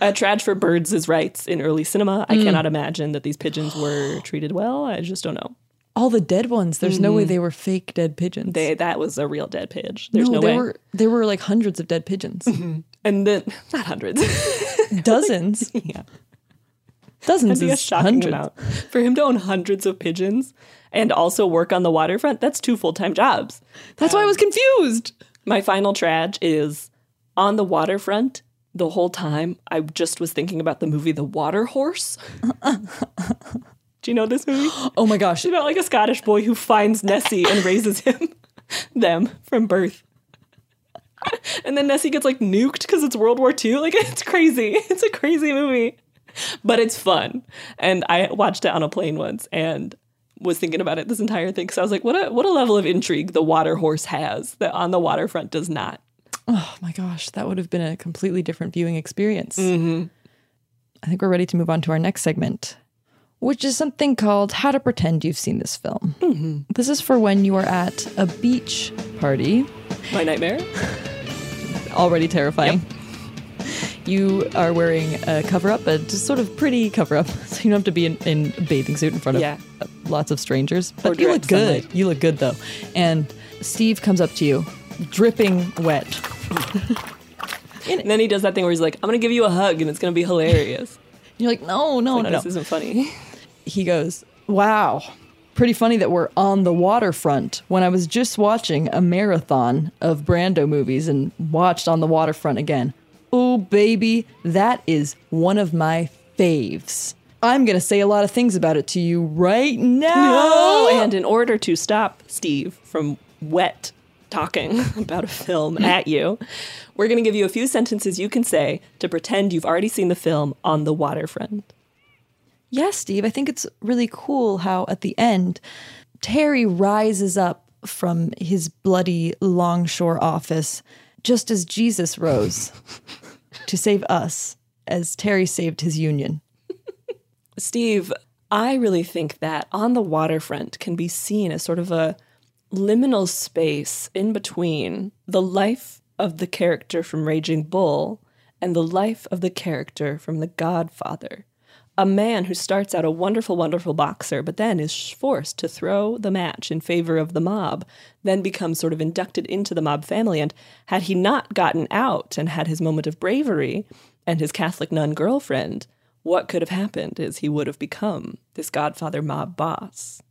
B: A trage for birds' rights in early cinema. I
A: Mm.
B: cannot imagine that these pigeons were treated well. I just don't know.
A: All the dead ones. There's no way
B: Mhm.
A: they were fake dead pigeons.
B: They that was a real dead pigeon. There's no,
A: there
B: way.
A: were there were like hundreds of dead pigeons.
B: And then not hundreds.
A: Dozens.
B: yeah.
A: Dozens
B: That'd be a
A: is
B: shocking
A: hundreds.
B: amount. For him to own hundreds of pigeons and also work on the waterfront, that's two full time jobs.
A: That's why I was confused.
B: My final trage is on the waterfront. The whole time, I just was thinking about the movie The Water Horse. Do you know this movie?
A: Oh my gosh.
B: It's about like a Scottish boy who finds Nessie and raises him, them from birth. And then Nessie gets like nuked because it's World War II. Like it's crazy. It's a crazy movie, but it's fun. And I watched it on a plane once and was thinking about it this entire thing because I was like, what a what a level of intrigue the water horse has that on the waterfront does not.
A: Oh my gosh, that would have been a completely different viewing experience.
B: Mm-hmm.
A: I think we're ready to move on to our next segment, which is something called How to Pretend You've Seen This Film.
B: Mm-hmm.
A: This is for when you are at a beach party.
B: My nightmare.
A: Already terrifying. You are wearing a cover up, a just sort of pretty cover up, so you don't have to be in, in a bathing suit in front of
B: Yeah.
A: lots of strangers. But you look good.
B: sunlight.
A: You look good though. And Steve comes up to you, dripping wet.
B: And then he does that thing where he's like, I'm gonna give you a hug and it's gonna be hilarious.
A: You're like, no, no,
B: Like,
A: no, no.
B: This isn't funny.
A: He goes, Wow, pretty funny that we're on the waterfront when I was just watching a marathon of Brando movies and watched on the waterfront again. Oh, baby, that is one of my faves. I'm going to say a lot of things about it to you right now.
B: No! And in order to stop Steve from wet talking about a film at you. We're going to give you a few sentences you can say to pretend you've already seen the film on the waterfront.
A: Yeah, Steve, I think it's really cool how at the end, Terry rises up from his bloody longshore office just as Jesus rose to save us as Terry saved his union.
B: Steve, I really think that on the waterfront can be seen as sort of a liminal space in between the life of the character from Raging Bull and the life of the character from The Godfather. A man who starts out a wonderful, wonderful boxer, but then is forced to throw the match in favor of the mob, then becomes sort of inducted into the mob family. And had he not gotten out and had his moment of bravery and his Catholic nun girlfriend, what could have happened is he would have become this Godfather mob boss.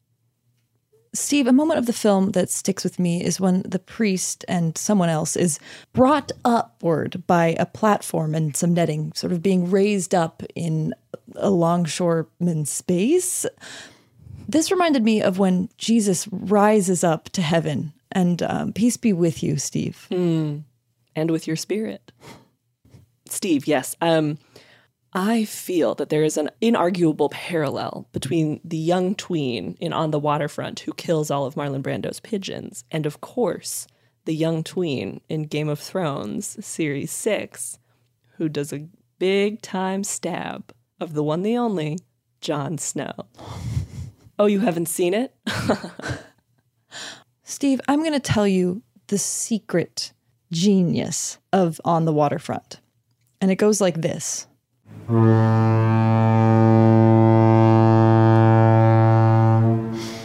A: Steve, a moment of the film that sticks with me is when the priest and someone else is brought upward by a platform and some netting, sort of being raised up in a longshoreman space. This reminded me of when Jesus rises up to heaven. And um, peace be with you, Steve.
B: Mm. And with your spirit. Steve, yes. Um, I feel that there is an inarguable parallel between the young tween in On the Waterfront who kills all of Marlon Brando's pigeons, and of course, the young tween in Game of Thrones Series 6 who does a big time stab of the one, the only, Jon Snow. Oh, you haven't seen it?
A: Steve, I'm going to tell you the secret genius of On the Waterfront. And it goes like this.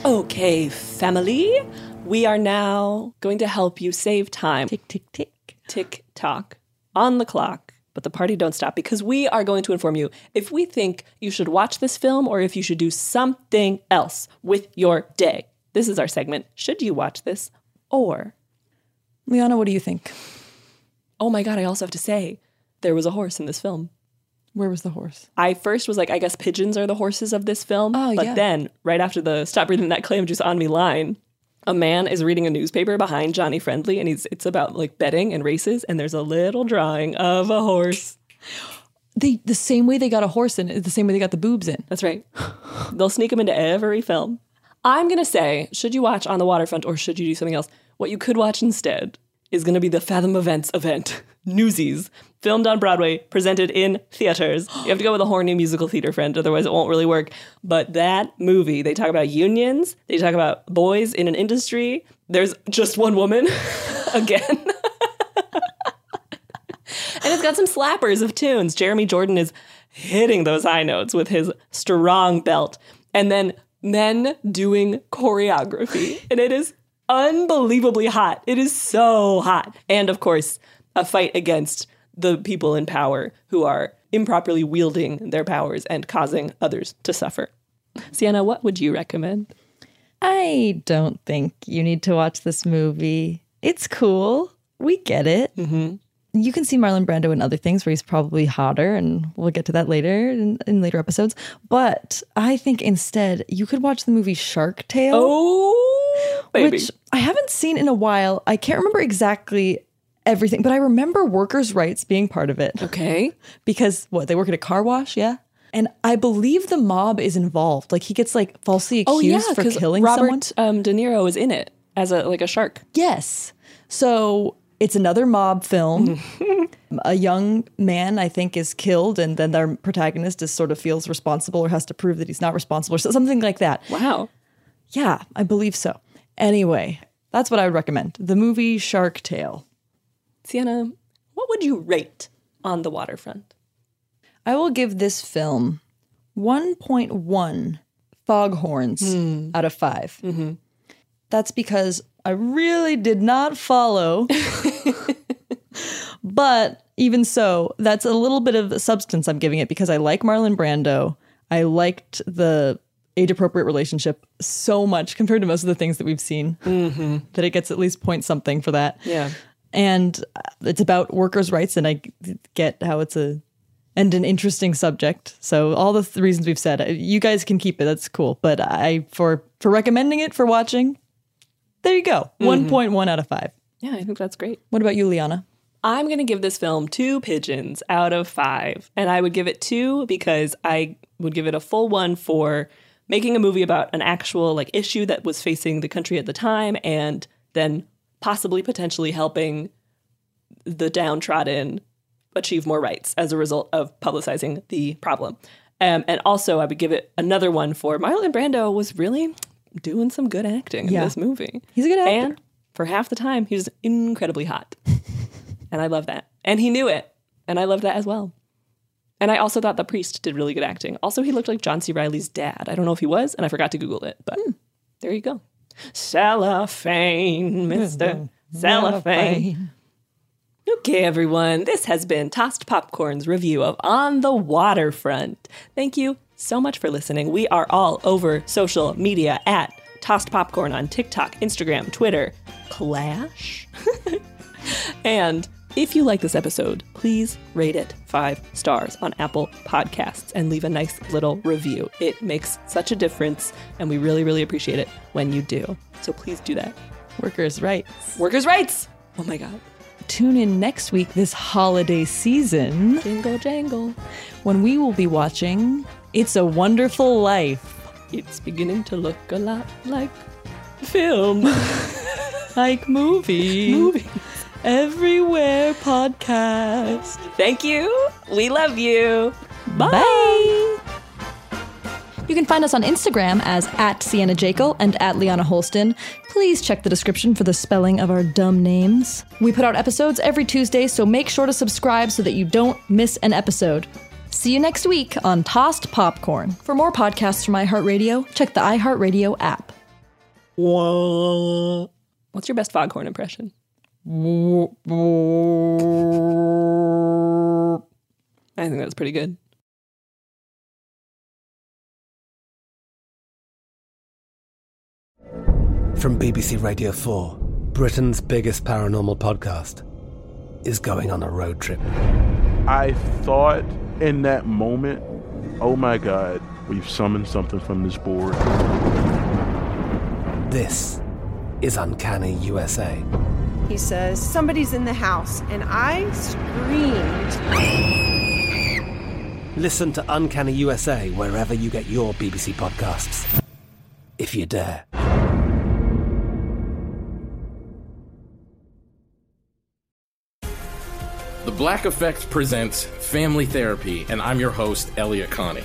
B: Okay, family, we are now going to help you save time.
A: Tick, tick, tick.
B: Tick tock on the clock. But the party don't stop because we are going to inform you if we think you should watch this film or if you should do something else with your day. This is our segment. Should you watch this or?
A: Liana, what do you think?
B: Oh my God, I also have to say, there was a horse in this film.
A: Where was the horse?
B: I first was like, I guess pigeons are the horses of this film.
A: Oh,
B: but
A: yeah.
B: then, right after the stop breathing that claim juice on me line, a man is reading a newspaper behind Johnny Friendly, and he's it's about like betting and races, and there's a little drawing of a horse.
A: They the same way they got a horse in is the same way they got the boobs in.
B: That's right. They'll sneak them into every film. I'm gonna say, should you watch On the Waterfront or should you do something else? What you could watch instead is gonna be the Fathom Events event, Newsies, filmed on Broadway, presented in theaters. You have to go with a horny musical theater friend, otherwise it won't really work. But that movie, they talk about unions, they talk about boys in an industry. There's just one woman again. and it's got some slappers of tunes. Jeremy Jordan is hitting those high notes with his strong belt. And then men doing choreography. And it is unbelievably hot. It is so hot. And of course, a fight against the people in power who are improperly wielding their powers and causing others to suffer. Sienna, what would you recommend?
A: I don't think you need to watch this movie. It's cool. We get it.
B: Mm-hmm.
A: You can see Marlon Brando in other things where he's probably hotter, and we'll get to that later in, in later episodes. But I think instead you could watch the movie Shark Tale.
B: Oh, baby.
A: which I haven't seen in a while. I can't remember exactly everything, but I remember workers' rights being part of it.
B: Okay.
A: Because what, they work at a car wash? Yeah. And I believe the mob is involved. Like he gets like falsely accused
B: Oh yeah,
A: for killing
B: Robert
A: someone.
B: Um, De Niro is in it as a like a shark.
A: Yes. So it's another mob film. a young man, I think, is killed, and then their protagonist is sort of feels responsible or has to prove that he's not responsible or something like that.
B: Wow.
A: Yeah, I believe so. Anyway, that's what I would recommend. The movie Shark Tale.
B: Sienna, what would you rate on the waterfront?
A: I will give this film 1.1 foghorns
B: Hmm.
A: out of 5.
B: Mm-hmm.
A: That's because I really did not follow. but even so, that's a little bit of substance I'm giving it because I like Marlon Brando. I liked the age appropriate relationship so much compared to most of the things that we've seen
B: Mm-hmm.
A: that it gets at least point something for that.
B: Yeah.
A: And uh, it's about workers' rights, and I get how it's a and an interesting subject. So all the th- reasons we've said, uh, you guys can keep it. That's cool. But I for for recommending it for watching, there you go.
B: Mhm.
A: One point one out of five.
B: Yeah, I think that's great.
A: What about you, Liana?
B: I'm going to give this film two pigeons out of five. And I would give it two because I would give it a full one for making a movie about an actual like issue that was facing the country at the time and then possibly potentially helping the downtrodden achieve more rights as a result of publicizing the problem. Um, and also, I would give it another one for Marlon Brando was really doing some good acting
A: Yeah.
B: in this movie.
A: He's a good actor.
B: And for half the time, he was incredibly hot. and I love that. And he knew it. And I love that as well. And I also thought the priest did really good acting. Also, he looked like John C. Reilly's dad. I don't know if he was, and I forgot to Google it, but there you go. Cellophane, Mr. Cellophane. Okay, everyone, this has been Tossed Popcorn's review of On the Waterfront. Thank you so much for listening. We are all over social media at Tossed Popcorn on TikTok, Instagram, Twitter, Clash. and if you like this episode, please rate it five stars on Apple Podcasts and leave a nice little review. It makes such a difference, and we really, really appreciate it when you do. So please do that.
A: Workers' rights.
B: Workers' rights! Oh my God.
A: Tune in next week this holiday season.
B: Jingle jangle.
A: When we will be watching It's a Wonderful Life.
B: It's beginning to look a lot like film.
A: like movie.
B: Movie.
A: Everywhere podcast.
B: Thank you. We love you. Bye.
A: Bye. You can find us on Instagram as at Sienna Jekyll and at Liana Holston. Please check the description for the spelling of our dumb names. We put out episodes every Tuesday, so make sure to subscribe so that you don't miss an episode. See you next week on Tossed Popcorn. For more podcasts from iHeartRadio, check the iHeartRadio app.
B: What's your best foghorn impression? I think that's pretty good.
D: From BBC Radio 4, Britain's biggest paranormal podcast is going on a road trip.
E: I thought in that moment, oh my God, we've summoned something from this board.
D: This is Uncanny USA.
F: He says, Somebody's in the house. And I screamed.
D: Listen to Uncanny USA wherever you get your BBC podcasts, if you dare.
G: The Black Effect presents Family Therapy, and I'm your host, Elliot Connie.